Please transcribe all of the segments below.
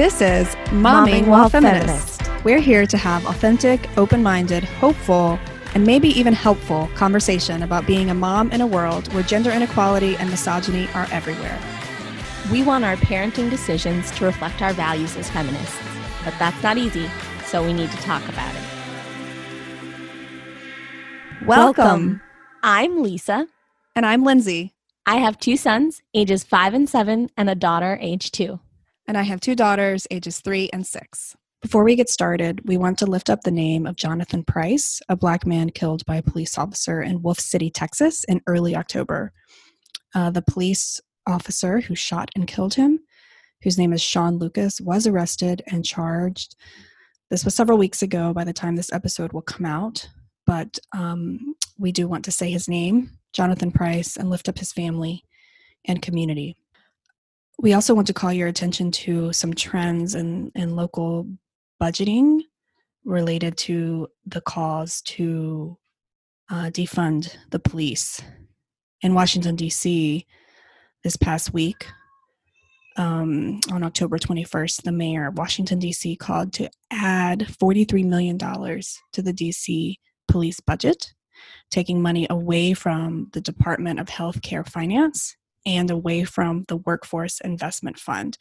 This is Momming, While Feminist. We're here to have authentic, open minded, hopeful, and maybe even helpful conversation about being a mom in a world where gender inequality and misogyny are everywhere. We want our parenting decisions to reflect our values as feminists, but that's not easy, so we need to talk about it. Welcome. I'm Lisa. And I'm Lindsay. I have two sons, ages five and seven, and a daughter, age two. And I have two daughters, ages three and six. Before we get started, we want to lift up the name of Jonathan Price, a black man killed by a police officer in Wolfe City, Texas, in early October. Uh, the police officer who shot and killed him, whose name is Sean Lucas, was arrested and charged. This was several weeks ago by the time this episode will come out but um, we do want to say his name, Jonathan Price, and lift up his family and community. We also want to call your attention to some trends in, in local budgeting related to the calls to uh, defund the police. In Washington, D.C., this past week, um, on October 21st, the mayor of Washington, D.C. called to add $43 million to the D.C police budget, taking money away from the Department of Healthcare Finance and away from the Workforce Investment Fund.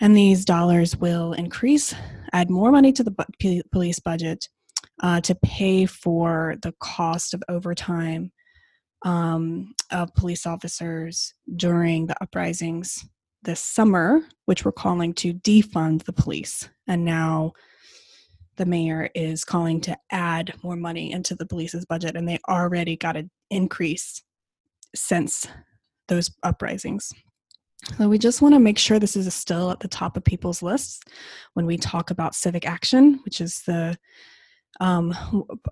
And these dollars will increase, add more money to the bu- police budget uh, to pay for the cost of overtime um, of police officers during the uprisings this summer, which we're calling to defund the police. And now the mayor is calling to add more money into the police's budget, and they already got an increase since those uprisings. So we just want to make sure this is still at the top of people's lists when we talk about civic action, which is the um,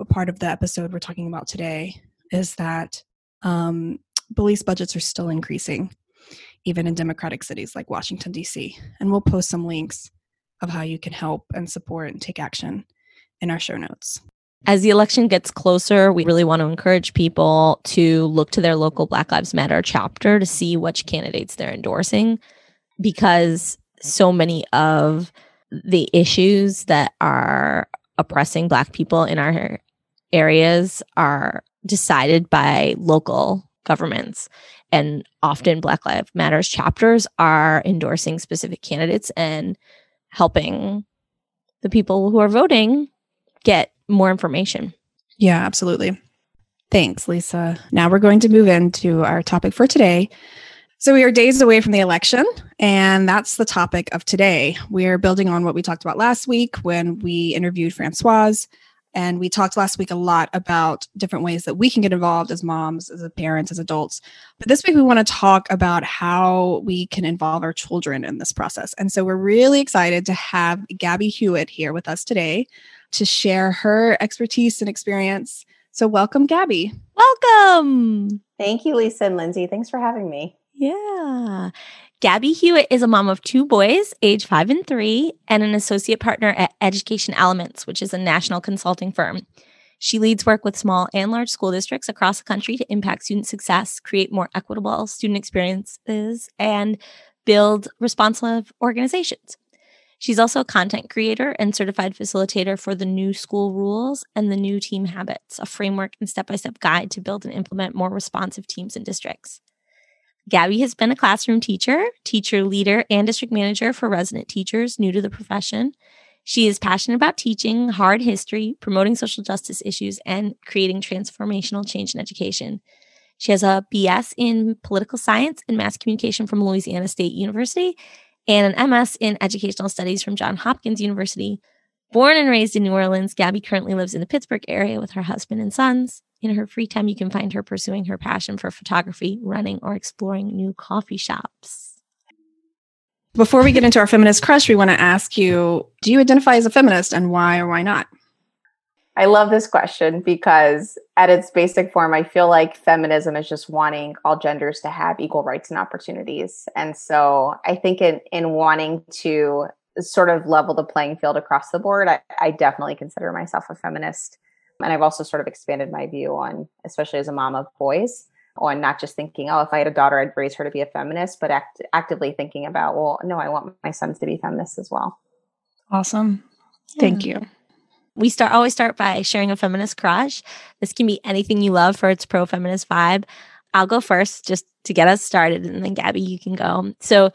part of the episode we're talking about today, is that um, police budgets are still increasing, even in democratic cities like Washington, D.C. And we'll post some links of how you can help and support and take action in our show notes. As the election gets closer, we really want to encourage people to look to their local Black Lives Matter chapter to see which candidates they're endorsing because so many of the issues that are oppressing Black people in our areas are decided by local governments. And often Black Lives Matters chapters are endorsing specific candidates and helping the people who are voting get more information. Yeah, absolutely. Thanks, Lisa. Now we're going to move into our topic for today. So, we are days away from the election, and that's the topic of today. We're building on what we talked about last week when we interviewed Francoise and we talked last week a lot about different ways that we can get involved as moms, as parents, as adults. But this week we want to talk about how we can involve our children in this process. And so we're really excited to have Gabby Hewitt here with us today to share her expertise and experience. So welcome, Gabby. Welcome. Thank you, Lisa and Lindsay. Thanks for having me. Yeah. Gabby Hewitt is a mom of two boys, age five and three, and an associate partner at Education Elements, which is a national consulting firm. She leads work with small and large school districts across the country to impact student success, create more equitable student experiences, and build responsive organizations. She's also a content creator and certified facilitator for the New School Rules and the New Team Habits, a framework and step by step guide to build and implement more responsive teams and districts. Gabby has been a classroom teacher, teacher leader, and district manager for resident teachers new to the profession. She is passionate about teaching hard history, promoting social justice issues, and creating transformational change in education. She has a BS in political science and mass communication from Louisiana State University and an MS in educational studies from Johns Hopkins University. Born and raised in New Orleans, Gabby currently lives in the Pittsburgh area with her husband and sons. In her free time, you can find her pursuing her passion for photography, running, or exploring new coffee shops. Before we get into our feminist crush, we want to ask you do you identify as a feminist and why or why not? I love this question because, at its basic form, I feel like feminism is just wanting all genders to have equal rights and opportunities. And so I think in, in wanting to sort of level the playing field across the board, I, I definitely consider myself a feminist. And I've also sort of expanded my view on, especially as a mom of boys, on not just thinking, oh, if I had a daughter, I'd raise her to be a feminist, but act- actively thinking about, well, no, I want my sons to be feminists as well. Awesome. Yeah. Thank you. We start always start by sharing a feminist crush. This can be anything you love for its pro feminist vibe. I'll go first just to get us started, and then Gabby, you can go. So,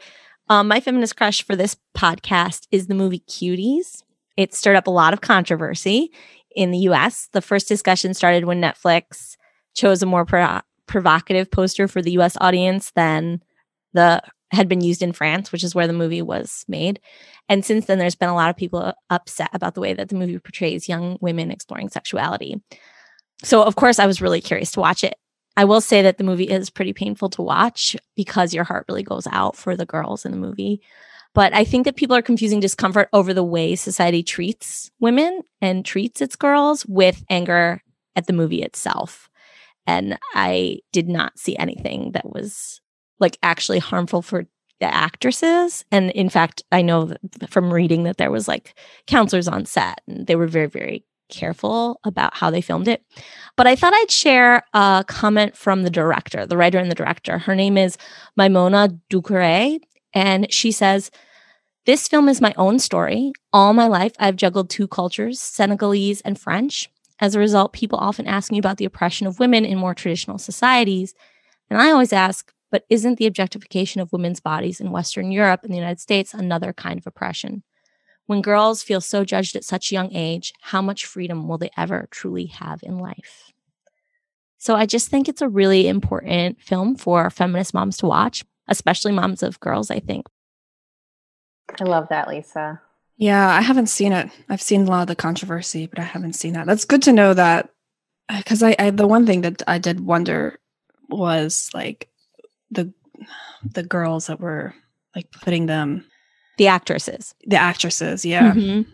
um, my feminist crush for this podcast is the movie Cuties. It stirred up a lot of controversy in the US. The first discussion started when Netflix chose a more pro- provocative poster for the US audience than the had been used in France, which is where the movie was made. And since then, there's been a lot of people uh, upset about the way that the movie portrays young women exploring sexuality. So, of course, I was really curious to watch it. I will say that the movie is pretty painful to watch because your heart really goes out for the girls in the movie. But I think that people are confusing discomfort over the way society treats women and treats its girls with anger at the movie itself. And I did not see anything that was like actually harmful for the actresses. And in fact, I know from reading that there was like counselors on set and they were very, very careful about how they filmed it. But I thought I'd share a comment from the director, the writer and the director. Her name is Maimouna Doucouré. And she says, This film is my own story. All my life, I've juggled two cultures, Senegalese and French. As a result, people often ask me about the oppression of women in more traditional societies. And I always ask, but isn't the objectification of women's bodies in Western Europe and the United States another kind of oppression? When girls feel so judged at such a young age, how much freedom will they ever truly have in life? So I just think it's a really important film for feminist moms to watch, especially moms of girls, I think. I love that, Lisa. Yeah, I haven't seen it. I've seen a lot of the controversy, but I haven't seen that. That's good to know that because I, I the one thing that I did wonder was like the the girls that were like putting them the actresses. The actresses yeah. Mm-hmm.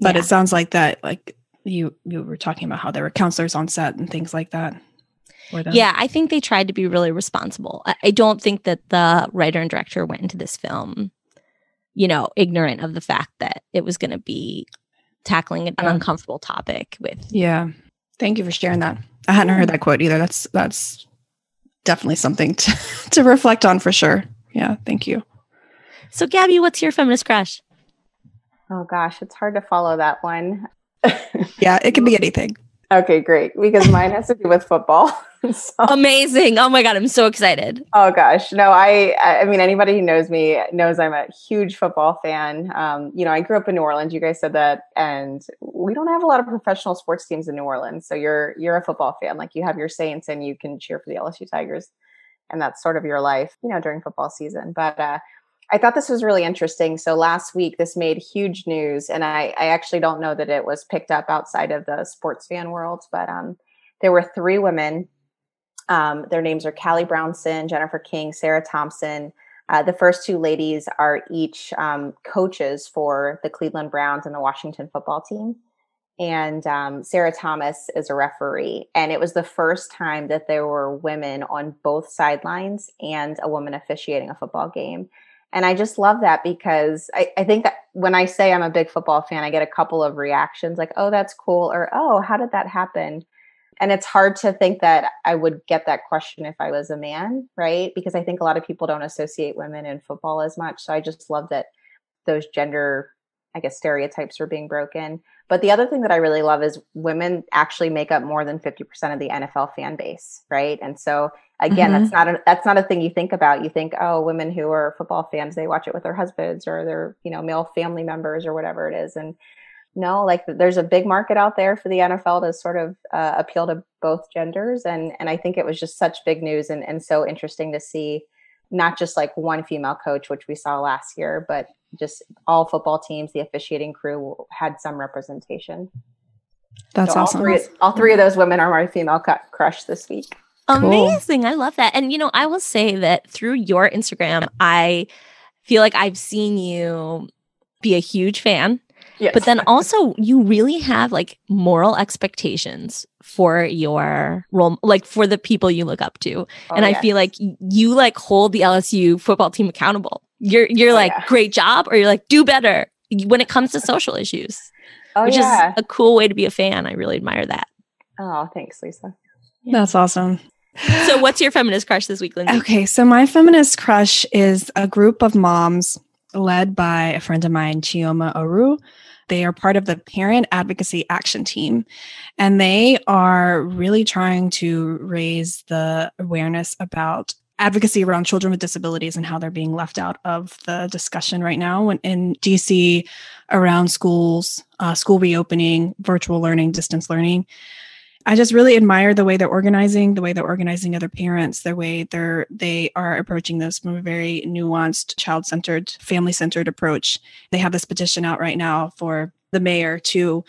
but yeah. it sounds like that like you you were talking about how there were counselors on set and things like that yeah i think they tried to be really responsible. I, I don't think that the writer and director went into this film you know ignorant of the fact that it was going to be tackling an yeah. uncomfortable topic with yeah. Thank you for sharing that. I hadn't heard that quote either. That's that's definitely something to, to reflect on for sure. Yeah, thank you. So, Gabby, what's your feminist crush? Oh gosh, it's hard to follow that one. yeah, it can be anything. Okay, great. Because mine has to do with football. so. Amazing. Oh my God, I'm so excited. Oh gosh. No, I I mean anybody who knows me knows I'm a huge football fan. Um, you know, I grew up in New Orleans. You guys said that and we don't have a lot of professional sports teams in New Orleans. So you're you're a football fan. Like you have your Saints and you can cheer for the LSU Tigers. And that's sort of your life, you know, during football season. But uh I thought this was really interesting. So last week, this made huge news, and I, I, actually don't know that it was picked up outside of the sports fan world, but um, there were three women um, their names are Callie Brownson, Jennifer King, Sarah Thompson. Uh, the first two ladies are each um, coaches for the Cleveland Browns and the Washington football team. And um, Sarah Thomas is a referee. And it was the first time that there were women on both sidelines and a woman officiating a football game. And I just love that because I, I think that when I say I'm a big football fan, I get a couple of reactions like, oh, that's cool, or oh, how did that happen? and it's hard to think that I would get that question if I was a man, right? Because I think a lot of people don't associate women in football as much. So I just love that those gender, I guess, stereotypes are being broken. But the other thing that I really love is women actually make up more than 50% of the NFL fan base, right? And so again, mm-hmm. that's not a, that's not a thing you think about. You think, oh, women who are football fans, they watch it with their husbands or their, you know, male family members or whatever it is. And no like there's a big market out there for the nfl to sort of uh, appeal to both genders and and i think it was just such big news and, and so interesting to see not just like one female coach which we saw last year but just all football teams the officiating crew had some representation that's so awesome all three, all three of those women are my female crush this week amazing cool. i love that and you know i will say that through your instagram i feel like i've seen you be a huge fan Yes. But then also you really have like moral expectations for your role like for the people you look up to. Oh, and I yes. feel like you like hold the LSU football team accountable. You're you're oh, like yeah. great job or you're like do better when it comes to social issues. Oh, which yeah. is a cool way to be a fan. I really admire that. Oh, thanks, Lisa. Yeah. That's awesome. So, what's your feminist crush this week, Lindsay? Okay, so my feminist crush is a group of moms led by a friend of mine, Chioma Oru. They are part of the Parent Advocacy Action Team, and they are really trying to raise the awareness about advocacy around children with disabilities and how they're being left out of the discussion right now in DC around schools, uh, school reopening, virtual learning, distance learning. I just really admire the way they're organizing, the way they're organizing other parents, the way they're they are approaching this from a very nuanced, child-centered, family-centered approach. They have this petition out right now for the mayor to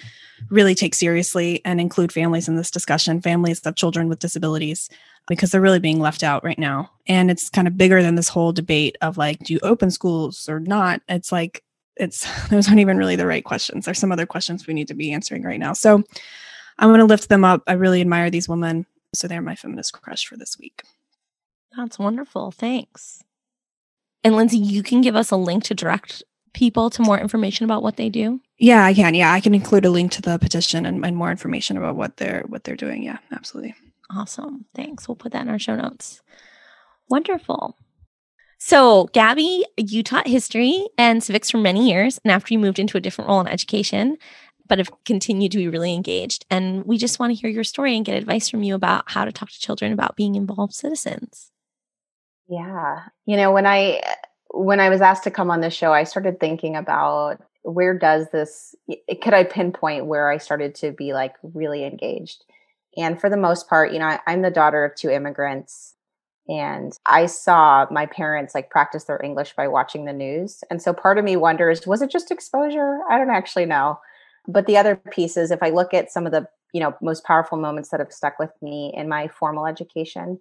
really take seriously and include families in this discussion, families of children with disabilities, because they're really being left out right now. And it's kind of bigger than this whole debate of like, do you open schools or not? It's like, it's those aren't even really the right questions. There's some other questions we need to be answering right now. So I'm going to lift them up. I really admire these women. So they're my feminist crush for this week. That's wonderful. Thanks. And Lindsay, you can give us a link to direct people to more information about what they do? Yeah, I can. Yeah, I can include a link to the petition and, and more information about what they're what they're doing. Yeah, absolutely. Awesome. Thanks. We'll put that in our show notes. Wonderful. So, Gabby, you taught history and civics for many years, and after you moved into a different role in education, but have continued to be really engaged. And we just want to hear your story and get advice from you about how to talk to children about being involved citizens. Yeah. You know, when I when I was asked to come on this show, I started thinking about where does this could I pinpoint where I started to be like really engaged? And for the most part, you know, I, I'm the daughter of two immigrants and I saw my parents like practice their English by watching the news. And so part of me wonders, was it just exposure? I don't actually know. But the other piece is if I look at some of the, you know, most powerful moments that have stuck with me in my formal education,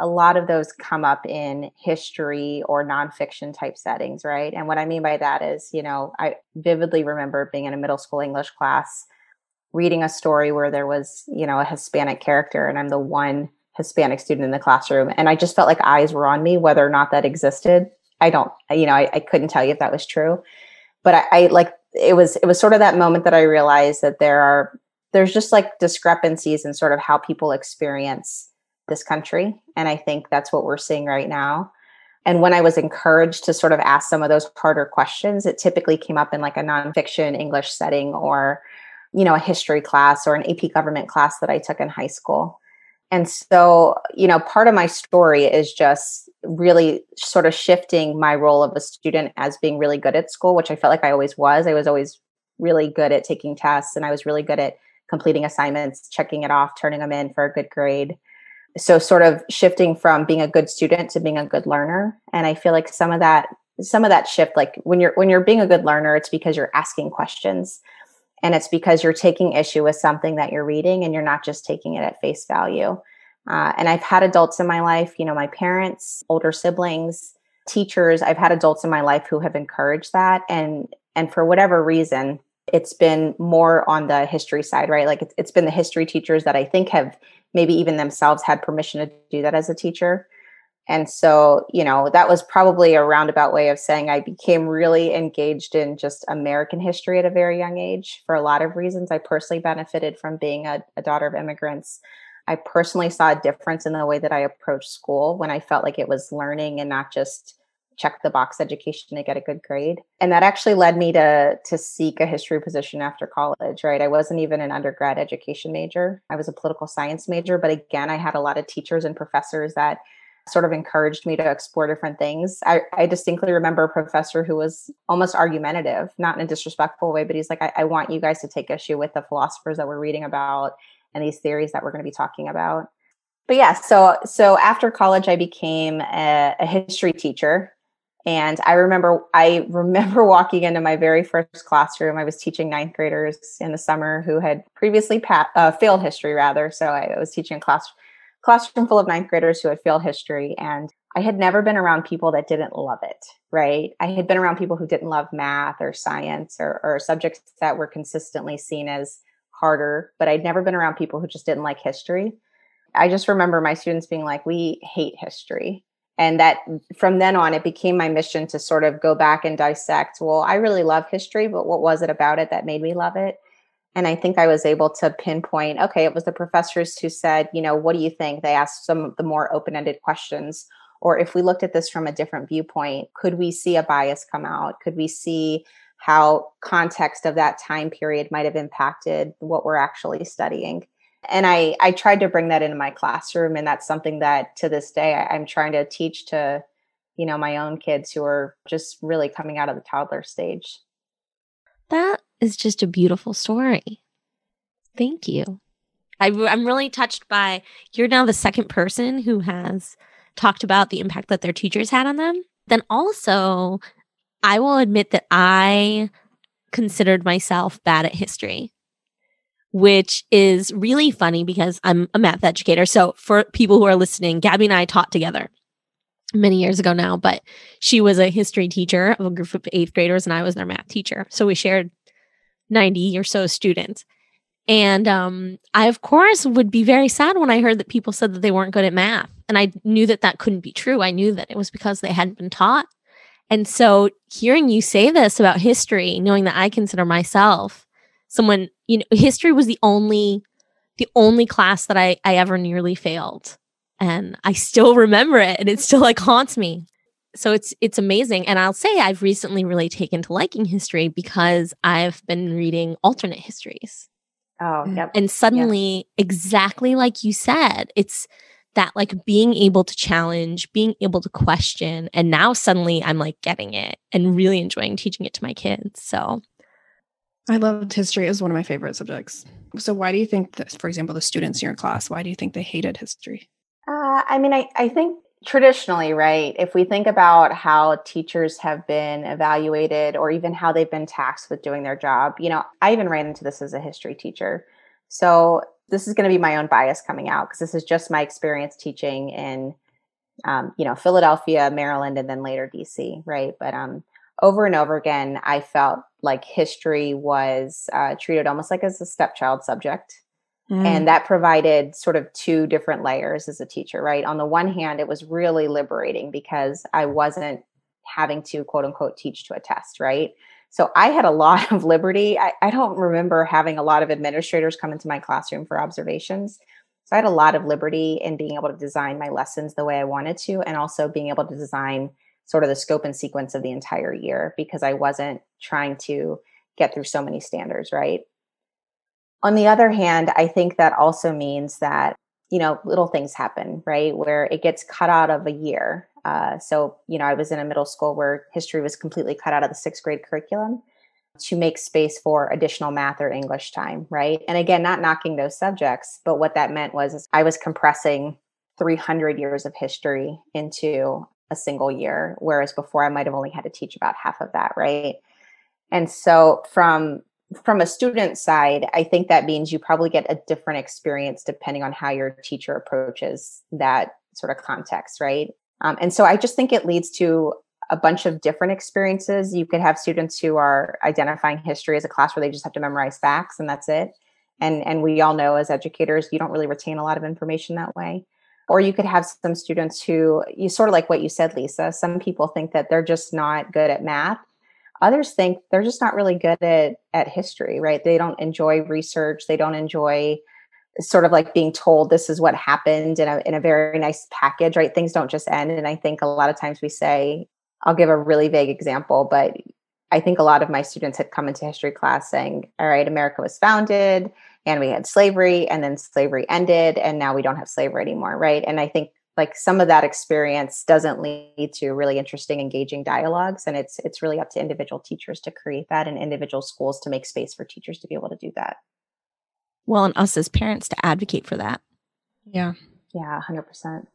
a lot of those come up in history or nonfiction type settings, right? And what I mean by that is, you know, I vividly remember being in a middle school English class, reading a story where there was, you know, a Hispanic character, and I'm the one Hispanic student in the classroom. And I just felt like eyes were on me, whether or not that existed. I don't, you know, I, I couldn't tell you if that was true. But I, I like it was it was sort of that moment that I realized that there are there's just like discrepancies in sort of how people experience this country. And I think that's what we're seeing right now. And when I was encouraged to sort of ask some of those harder questions, it typically came up in like a nonfiction English setting or, you know, a history class or an AP government class that I took in high school. And so, you know, part of my story is just really sort of shifting my role of a student as being really good at school, which I felt like I always was. I was always really good at taking tests and I was really good at completing assignments, checking it off, turning them in for a good grade so sort of shifting from being a good student to being a good learner and i feel like some of that some of that shift like when you're when you're being a good learner it's because you're asking questions and it's because you're taking issue with something that you're reading and you're not just taking it at face value. Uh, and i've had adults in my life you know my parents older siblings teachers i've had adults in my life who have encouraged that. And and for whatever reason it's been more on the history side right? Like it's, it's been the history teachers that i think have maybe even themselves had permission to do that as a teacher. And so, you know, that was probably a roundabout way of saying I became really engaged in just American history at a very young age for a lot of reasons. I personally benefited from being a, a daughter of immigrants. I personally saw a difference in the way that I approached school when I felt like it was learning and not just check the box education to get a good grade. And that actually led me to to seek a history position after college, right? I wasn't even an undergrad education major. I was a political science major, but again, I had a lot of teachers and professors that sort of encouraged me to explore different things. I, I distinctly remember a professor who was almost argumentative, not in a disrespectful way, but he's like, I, I want you guys to take issue with the philosophers that we're reading about and these theories that we're going to be talking about but yeah so so after college i became a, a, history teacher and I remember, I remember walking into my very first classroom. I was teaching ninth graders in the summer who had previously uh, failed history, rather. So I was teaching a class classroom full of ninth graders who had failed history, and I had never been around people that didn't love it. Right? I had been around people who didn't love math or science or, or subjects that were consistently seen as harder, but I'd never been around people who just didn't like history. I just remember my students being like, "We hate history." and that from then on it became my mission to sort of go back and dissect well i really love history but what was it about it that made me love it And I think I was able to pinpoint okay, it was the professors who said, you know, what do you think? They asked some of the more open ended questions. Or if we looked at this from a different viewpoint, could we see a bias come out? Could we see how context of that time period might have impacted what we're actually studying? And I, I tried to bring that into my classroom. And that's something that to this day I, I'm trying to teach to, you know, my own kids who are just really coming out of the toddler stage. That is just a beautiful story. Thank you. I, I'm really touched by you're now the second person who has talked about the impact that their teachers had on them. Then also, I will admit that I considered myself bad at history, which is really funny because I'm a math educator. So, for people who are listening, Gabby and I taught together many years ago now, but she was a history teacher of a group of eighth graders and I was their math teacher. So we shared 90 or so students. And um, I, of course, would be very sad when I heard that people said that they weren't good at math. And I knew that that couldn't be true. I knew that it was because they hadn't been taught. And so hearing you say this about history, knowing that I consider myself someone, you know, history was the only the only class that I, I ever nearly failed and I still remember it and it still like haunts me. So it's it's amazing and I'll say I've recently really taken to liking history because I've been reading alternate histories. Oh, mm. yep. And suddenly yep. exactly like you said, it's that like being able to challenge, being able to question and now suddenly I'm like getting it and really enjoying teaching it to my kids. So I loved history as one of my favorite subjects. So why do you think that for example the students in your class, why do you think they hated history? Uh, I mean, I, I think traditionally, right, if we think about how teachers have been evaluated or even how they've been taxed with doing their job, you know, I even ran into this as a history teacher. So this is going to be my own bias coming out because this is just my experience teaching in, um, you know, Philadelphia, Maryland, and then later DC, right? But um, over and over again, I felt like history was uh, treated almost like as a stepchild subject Mm. And that provided sort of two different layers as a teacher, right? On the one hand, it was really liberating because I wasn't having to quote unquote teach to a test, right? So I had a lot of liberty. I, I don't remember having a lot of administrators come into my classroom for observations. So I had a lot of liberty in being able to design my lessons the way I wanted to, and also being able to design sort of the scope and sequence of the entire year because I wasn't trying to get through so many standards, right? On the other hand, I think that also means that, you know, little things happen, right? Where it gets cut out of a year. Uh, so, you know, I was in a middle school where history was completely cut out of the sixth grade curriculum to make space for additional math or English time, right? And again, not knocking those subjects, but what that meant was I was compressing 300 years of history into a single year, whereas before I might have only had to teach about half of that, right? And so from from a student side, I think that means you probably get a different experience depending on how your teacher approaches that sort of context, right? Um, and so I just think it leads to a bunch of different experiences. You could have students who are identifying history as a class where they just have to memorize facts and that's it. And and we all know as educators, you don't really retain a lot of information that way. Or you could have some students who you sort of like what you said, Lisa. Some people think that they're just not good at math others think they're just not really good at at history right? They don't enjoy research. They don't enjoy sort of like being told this is what happened in a in a very nice package right? Things don't just end. And i think a lot of times we say i'll give a really vague example but i think a lot of my students had come into history class saying all right america was founded and we had slavery and then slavery ended and now we don't have slavery anymore right? And i think like some of that experience doesn't lead to really interesting engaging dialogues and it's it's really up to individual teachers to create that and individual schools to make space for teachers to be able to do that. Well and us as parents to advocate for that. Yeah. Yeah 100%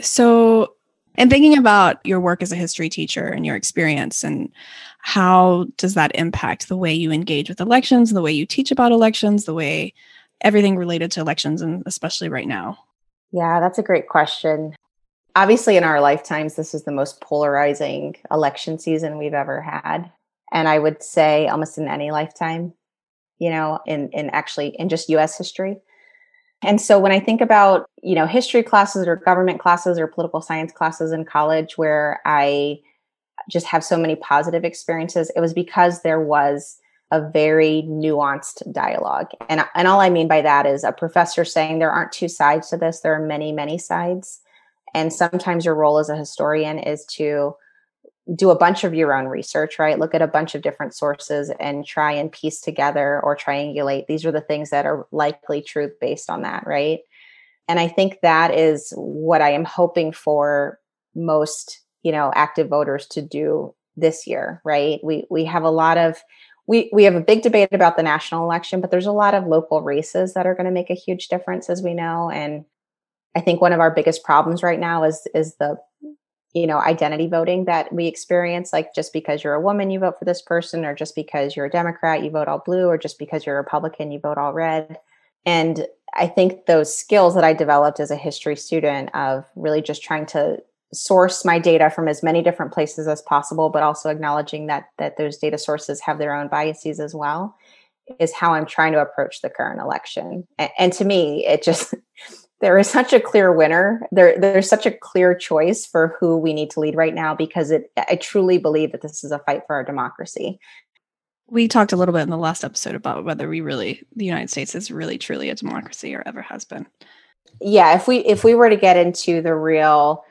so and thinking about your work as a history teacher and your experience and how does that impact the way you engage with elections the way you teach about elections the way everything related to elections and especially right now yeah, that's a great question. Obviously, in our lifetimes, this is the most polarizing election season we've ever had. And I would say almost in any lifetime, you know, in, in actually in just US history. And so when I think about, you know, history classes or government classes or political science classes in college where I just have so many positive experiences, it was because there was a very nuanced dialogue. And, and all I mean by that is a professor saying there aren't two sides to this, there are many, many sides. And sometimes your role as a historian is to do a bunch of your own research, right? Look at a bunch of different sources and try and piece together or triangulate. These are the things that are likely true based on that, right? And I think that is what I am hoping for most, you know, active voters to do this year, right? We we have a lot of we we have a big debate about the national election, but there's a lot of local races that are going to make a huge difference as we know and I think one of our biggest problems right now is is the you know identity voting that we experience like just because you're a woman you vote for this person or just because you're a democrat you vote all blue or just because you're a republican you vote all red. And i think those skills that i developed as a history student of really just trying to source my data from as many different places as possible but also acknowledging that that those data sources have their own biases as well is how i'm trying to approach the current election and, and to me it just there is such a clear winner. There, there's such a clear choice for who we need to lead right now because it, I truly believe that this is a fight for our democracy. We talked a little bit in the last episode about whether we really, the United States is really truly a democracy or ever has been. Yeah, if we if we were to get into the real,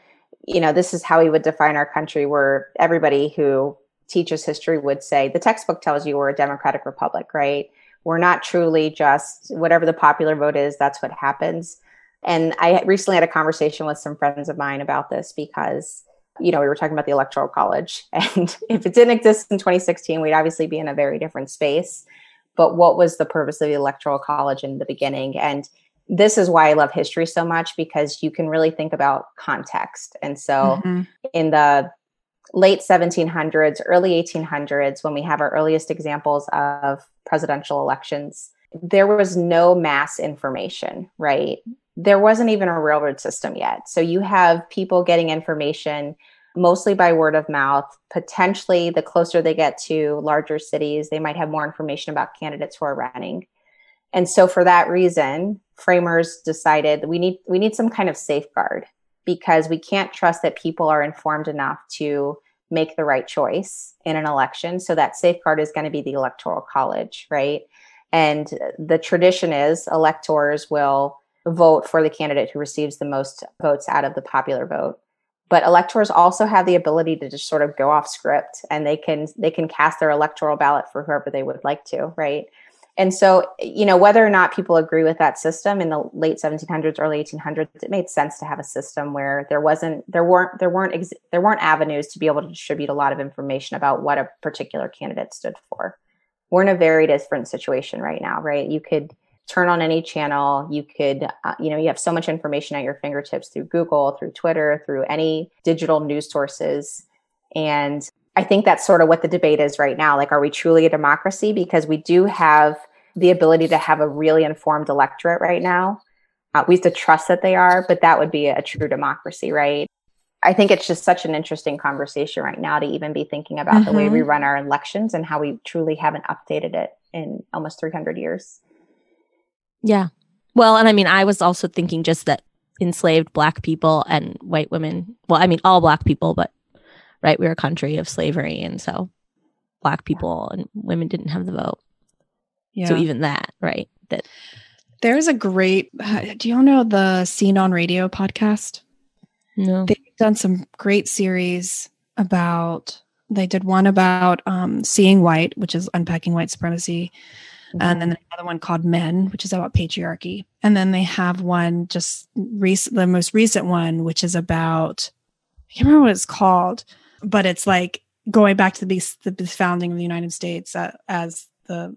you know, this is how we would define our country, where everybody who teaches history would say the textbook tells you we're a democratic republic, right? We're not truly just whatever the popular vote is, that's what happens and I recently had a conversation with some friends of mine about this because, you know, we were talking about the Electoral College. And if it didn't exist in 2016, we'd obviously be in a very different space. But what was the purpose of the Electoral College in the beginning? And this is why I love history so much because you can really think about context. And so mm-hmm. in the late 1700s, early 1800s, when we have our earliest examples of presidential elections, there was no mass information, right? there wasn't even a railroad system yet. So you have people getting information mostly by word of mouth. Potentially, the closer they get to larger cities, they might have more information about candidates who are running. And so for that reason, framers decided we need we need some kind of safeguard because we can't trust that people are informed enough to make the right choice in an election. So that safeguard is going to be the electoral college, right? And the tradition is electors will vote for the candidate who receives the most votes out of the popular vote but electors also have the ability to just sort of go off script and they can they can cast their electoral ballot for whoever they would like to right and so you know whether or not people agree with that system in the late 1700s early 1800s it made sense to have a system where there wasn't there weren't there weren't ex- there weren't avenues to be able to distribute a lot of information about what a particular candidate stood for. We're in a very different situation right now right? You could turn on any channel. You could uh, you know you have so much information at your fingertips through google through twitter through any digital news sources. And i think that's sort of what the debate is right now like are we truly a democracy because we do have the ability to have a really informed electorate right now uh, we have to trust that they are but that would be a true democracy right i think it's just such an interesting conversation right now to even be thinking about mm-hmm. the way we mm-hmm. run our elections and how we truly haven't updated it in almost 300 years yeah. Well, and I mean, I was also thinking just that enslaved black people and white women, well, I mean, all black people, but right, We were a country of slavery. And so black people and women didn't have the vote. Yeah. So even that, right? That there's a great, do y'all know the Scene on Radio podcast? No. They've done some great series about, they did one about um, seeing white, which is unpacking white supremacy. Mm-hmm. And then another one called Men, which is about patriarchy. And then they have one just recent, the most recent one, which is about, I can't remember what it's called, but it's like going back to the, the founding of the United States uh, as the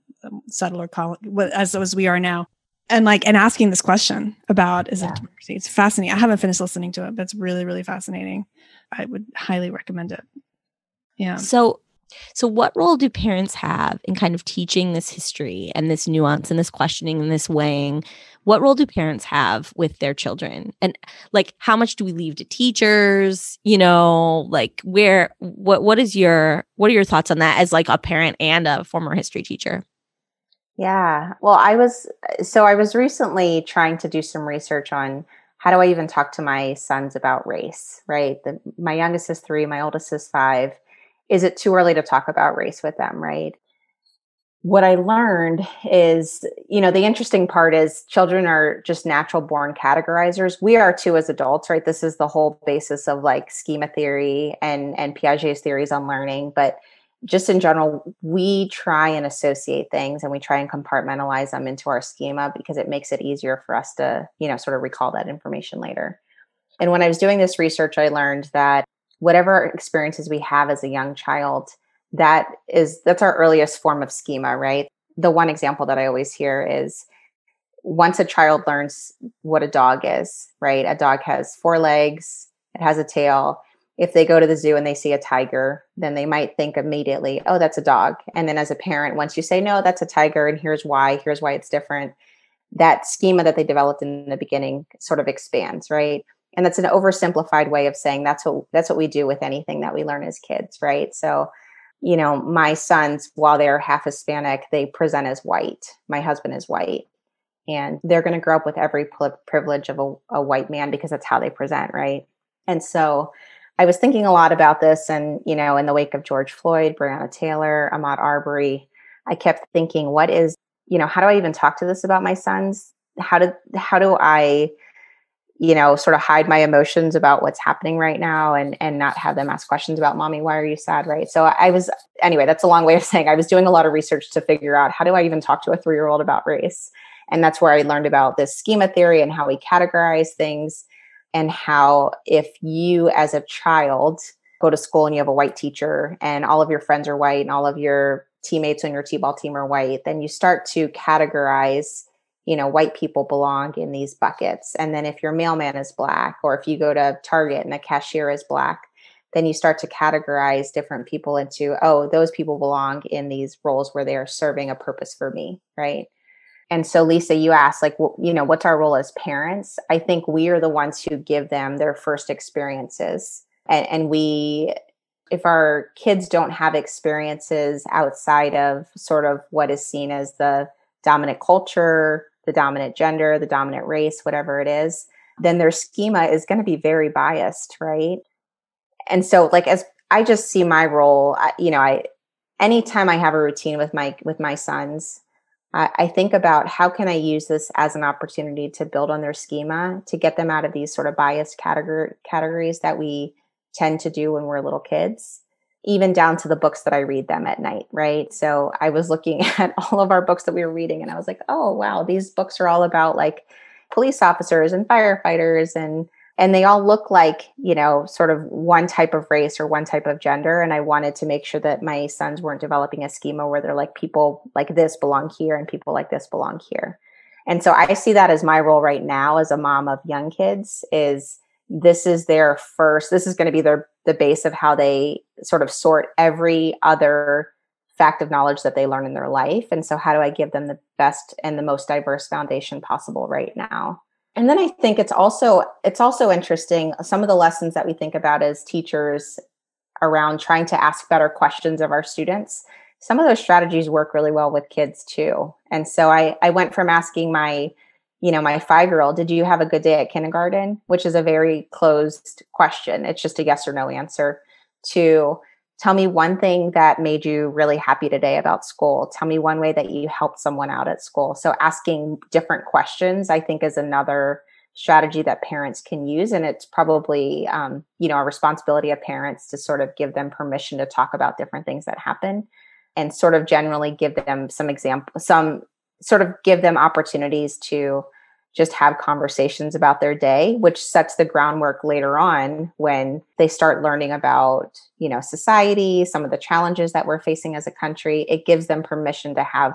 settler colony, as, as we are now. And like, and asking this question about is yeah. it democracy? It's fascinating. I haven't finished listening to it, but it's really, really fascinating. I would highly recommend it. Yeah. So so, what role do parents have in kind of teaching this history and this nuance and this questioning and this weighing? What role do parents have with their children? And like, how much do we leave to teachers? You know, like, where, what, what is your, what are your thoughts on that as like a parent and a former history teacher? Yeah. Well, I was, so I was recently trying to do some research on how do I even talk to my sons about race, right? The, my youngest is three, my oldest is five is it too early to talk about race with them, right? what I learned is, you know, the interesting part is children are just natural born categorizers. We are too as adults, right? This is the whole basis of like schema theory and and Piaget's theories on learning, but just in general, we try and associate things and we try and compartmentalize them into our schema because it makes it easier for us to, you know, sort of recall that information later. And when I was doing this research, I learned that whatever experiences we have as a young child, that is that's our earliest form of schema right? The one example that i always hear is once a child learns what a dog is right? A dog has four legs it has a tail. If they go to the zoo and they see a tiger then they might think immediately oh that's a dog. And then as a parent once you say no that's a tiger and here's why here's why it's different that schema that they developed in the beginning sort of expands right and that's an oversimplified way of saying that's what that's what we do with anything that we learn as kids right so you know, my sons, while they're half Hispanic, they present as white. My husband is white. And they're going to grow up with every privilege of a, a white man because that's how they present, right? And so I was thinking a lot about this. And, you know, in the wake of George Floyd, Breonna Taylor, Ahmaud Arbery, I kept thinking, what is, you know, how do I even talk to this about my sons? How do, how do I you know sort of hide my emotions about what's happening right now and and not have them ask questions about mommy why are you sad? Right? So i was anyway that's a long way of saying i was doing a lot of research to figure out how do i even talk to a 3 year old about race? And that's where i learned about this schema theory and how we categorize things and how if you as a child go to school and you have a white teacher and all of your friends are white and all of your teammates on your t-ball team are white then you start to categorize you know, white people belong in these buckets. And then if your mailman is black, or if you go to Target and the cashier is black, then you start to categorize different people into, oh, those people belong in these roles where they are serving a purpose for me, right? And so, Lisa, you asked, like, you know, what's our role as parents? I think we are the ones who give them their first experiences. And, and we, if our kids don't have experiences outside of sort of what is seen as the dominant culture, the dominant gender, the dominant race, whatever it is, then their schema is going to be very biased, right? And so like as I just see my role, you know, I anytime I have a routine with my with my sons, I, I think about how can I use this as an opportunity to build on their schema to get them out of these sort of biased category categories that we tend to do when we're little kids even down to the books that I read them at night, right? So I was looking at all of our books that we were reading and I was like, oh, wow, these books are all about like police officers and firefighters and and they all look like, you know, sort of one type of race or one type of gender and I wanted to make sure that my sons weren't developing a schema where they're like people like this belong here and people like this belong here. And so I see that as my role right now as a mom of young kids is this is their first this is going to be their the base of how they sort of sort every other fact of knowledge that they learn in their life. And so how do i give them the best and the most diverse foundation possible right now? And then i think it's also it's also interesting some of the lessons that we think about as teachers around trying to ask better questions of our students some of those strategies work really well with kids too. And so i i went from asking my you know, my five year old, did you have a good day at kindergarten? Which is a very closed question. It's just a yes or no answer. To tell me one thing that made you really happy today about school. Tell me one way that you helped someone out at school. So asking different questions, I think, is another strategy that parents can use and it's probably um, you know a responsibility of parents to sort of give them permission to talk about different things that happen and sort of generally give them some example some sort of give them opportunities to just have conversations about their day which sets the groundwork later on when they start learning about you know society some of the challenges that we're facing as a country. It gives them permission to have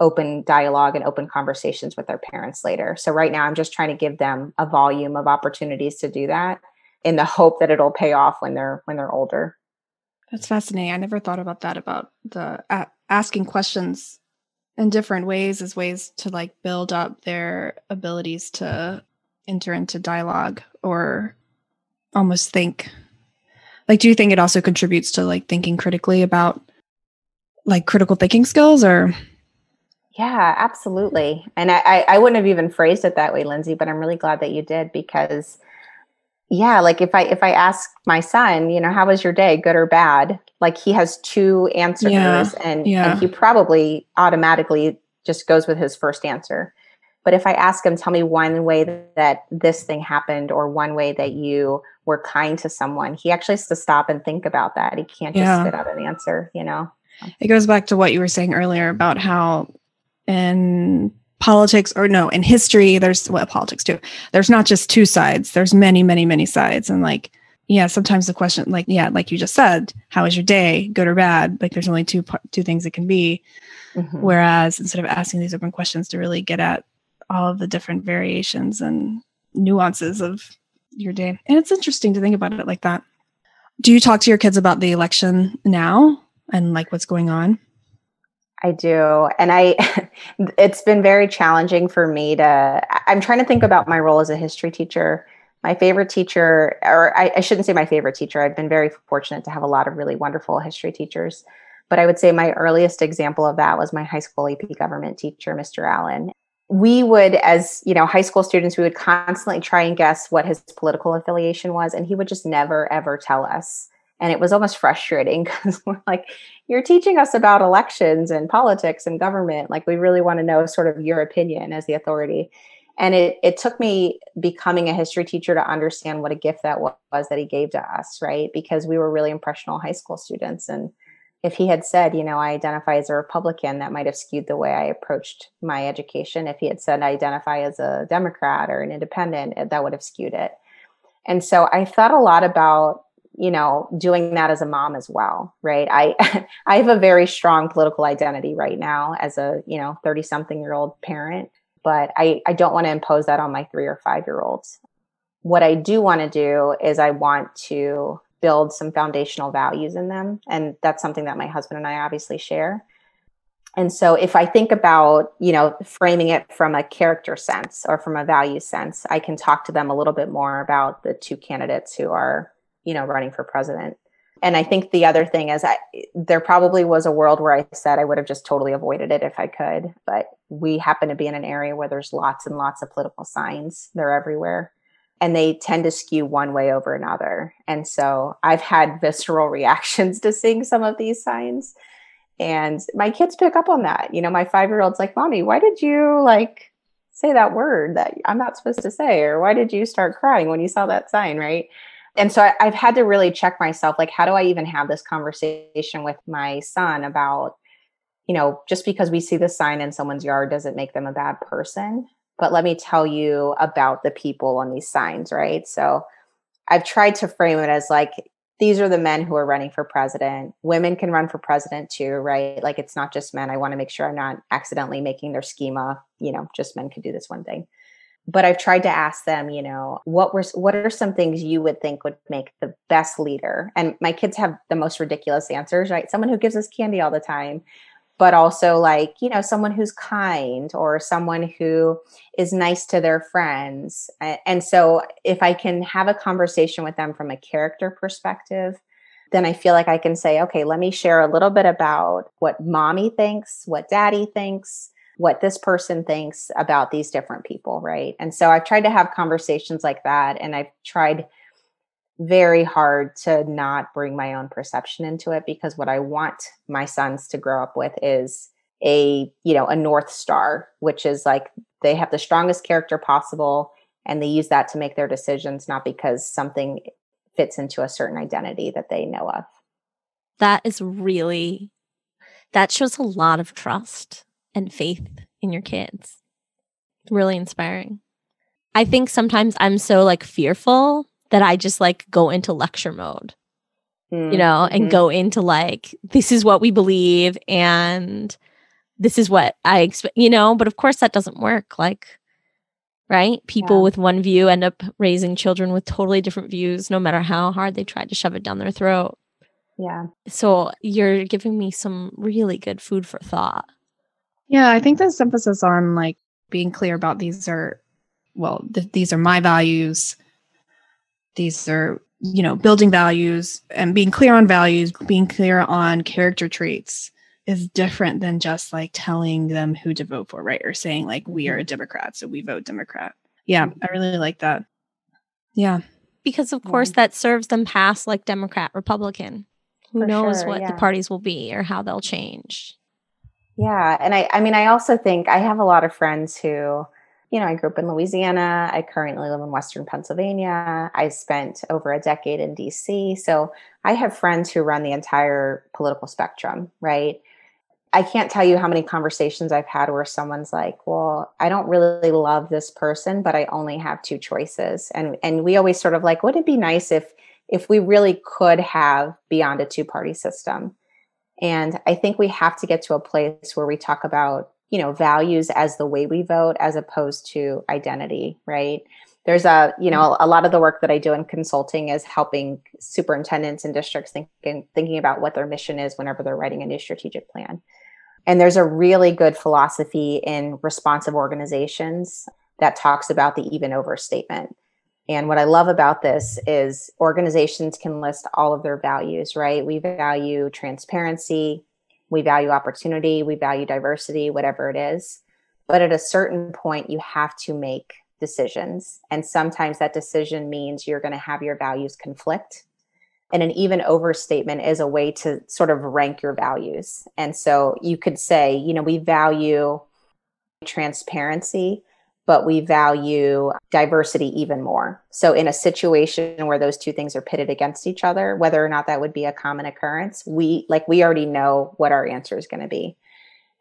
open dialogue and open conversations with their parents later. So right now i'm just trying to give them a volume of opportunities to do that in the hope that it'll pay off when they're when they're older. That's fascinating. I never thought about that about the uh, asking questions in different ways as ways to like build up their abilities to enter into dialogue or almost think. Like do you think it also contributes to like thinking critically about like critical thinking skills or? Yeah absolutely. And I, I wouldn't have even phrased it that way lindsay but i'm really glad that you did because yeah, like if I if I ask my son, you know, how was your day, good or bad? Like he has two answers Yeah, and, yeah. and he probably automatically just goes with his first answer. But if I ask him, tell me one way that this thing happened or one way that you were kind to someone, he actually has to stop and think about that. He can't just Yeah. spit out an answer, you know? It goes back to what you were saying earlier about how in politics or no, in history, there's well, politics too. There's not just two sides. There's many, many, many sides. And like, yeah, sometimes the question, like, yeah, like you just said, how was your day, good or bad? Like, there's only two two things it can be. Mhm. Whereas instead of asking these open questions to really get at all of the different variations and nuances of your day, and it's interesting to think about it like that. Do you talk to your kids about the election now and like what's going on? I do. And I, it's been very challenging for me to, I'm trying to think about my role as a history teacher. My favorite teacher, or I, I shouldn't say my favorite teacher, I've been very fortunate to have a lot of really wonderful history teachers. But I would say my earliest example of that was my high school AP government teacher, Mr. Allen. We would, as you know, high school students, we would constantly try and guess what his political affiliation was, and he would just never ever tell us. And it was almost frustrating because we're like, you're teaching us about elections and politics and government. Like we really want to know sort of your opinion as the authority. And it it took me becoming a history teacher to understand what a gift that wa- was that he gave to us, right? Because we were really impressionable high school students. And if he had said, you know, I identify as a Republican, that might have skewed the way I approached my education. If he had said I identify as a Democrat or an independent, that would have skewed it. And so I thought a lot about you know doing that as a mom as well right? I i have a very strong political identity right now as a you know 30 something year old parent but i i don't want to impose that on my 3 or 5 year olds what i do want to do is i want to build some foundational values in them and that's something that my husband and i obviously share. And so if i think about you know framing it from a character sense or from a value sense i can talk to them a little bit more about the two candidates who are you know running for president. And i think the other thing is I, there probably was a world where i said i would have just totally avoided it if i could but we happen to be in an area where there's lots and lots of political signs. They're everywhere. And they tend to skew one way over another. And so i've had visceral reactions to seeing some of these signs. And my kids pick up on that. You know my five year old's like mommy why did you like say that word that i'm not supposed to say? Or why did you start crying when you saw that sign? Right and so I, i've had to really check myself like how do i even have this conversation with my son about you know just because we see the sign in someone's yard doesn't make them a bad person. But let me tell you about the people on these signs right? So i've tried to frame it as like these are the men who are running for president. Women can run for president too right? Like it's not just men. I want to make sure i'm not accidentally making their schema you know just men could do this one thing but I've tried to ask them, you know, what were what are some things you would think would make the best leader? And my kids have the most ridiculous answers, right? Someone who gives us candy all the time, but also like, you know, someone who's kind or someone who is nice to their friends. And so if I can have a conversation with them from a character perspective, then I feel like I can say, okay, let me share a little bit about what mommy thinks, what daddy thinks, what this person thinks about these different people, right? And so I've tried to have conversations like that. And I've tried very hard to not bring my own perception into it because what I want my sons to grow up with is a, you know, a North Star, which is like they have the strongest character possible and they use that to make their decisions, not because something fits into a certain identity that they know of. That is really, that shows a lot of trust and faith in your kids. Really inspiring. I think sometimes I'm so like fearful that I just like go into lecture mode, you know, and Mhm. go into like, this is what we believe and this is what I expect, you know, but of course that doesn't work. Like, right? People Yeah. with one view end up raising children with totally different views, no matter how hard they try to shove it down their throat. yeah. So you're giving me some really good food for thought. Yeah, I think this emphasis on like being clear about these are, well, th- these are my values. These are, you know, building values and being clear on values, being clear on character traits is different than just like telling them who to vote for, right? Or saying like we are a mm-hmm. Democrat, so we vote Democrat. Yeah, I really like that. Yeah. because of course that serves them past like Democrat, Republican. Who For knows sure, what yeah. the parties will be or how they'll change. Yeah. And I, I mean, I also think I have a lot of friends who, you know, I grew up in Louisiana. I currently live in Western Pennsylvania. I spent over a decade in DC. So I have friends who run the entire political spectrum, right? I can't tell you how many conversations I've had where someone's like, "Well, I don't really love this person, but I only have two choices." And and we always sort of like, "Wouldn't it be nice if if we really could have beyond a two-party system?" And I think we have to get to a place where we talk about, you know, values as the way we vote as opposed to identity, right? There's a, you know, a lot of the work that I do in consulting is helping superintendents and districts thinking thinking about what their mission is whenever they're writing a new strategic plan. And there's a really good philosophy in responsive organizations that talks about the even over statement. And what I love about this is organizations can list all of their values, right? We value transparency, we value opportunity, we value diversity, whatever it is. But at a certain point, you have to make decisions. And sometimes that decision means you're going to have your values conflict. And an even overstatement is a way to sort of rank your values. And so you could say, you know, we value transparency, but we value diversity even more. So, in a situation where those two things are pitted against each other, whether or not that would be a common occurrence, we like we already know what our answer is going to be.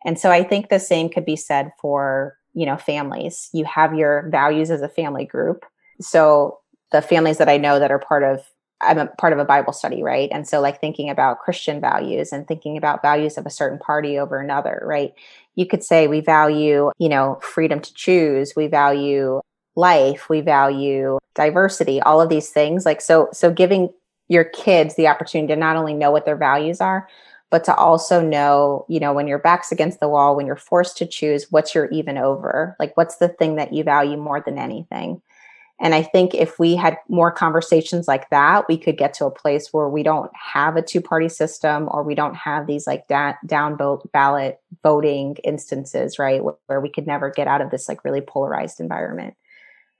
And so, I think the same could be said for you know families. You have your values as a family group. So, the families that I know that are part of I'm a part of a Bible study, right? And so, like thinking about Christian values and thinking about values of a certain party over another, right? You could say we value, you know, freedom to choose. We value life. We value diversity. All of these things, like so. So, giving your kids the opportunity to not only know what their values are, but to also know, you know, when your back's against the wall, when you're forced to choose, what's your even over? Like, what's the thing that you value more than anything? And I think if we had more conversations like that, we could get to a place where we don't have a two party system or we don't have these like da- down ballot voting instances, right? Where, where we could never get out of this like really polarized environment.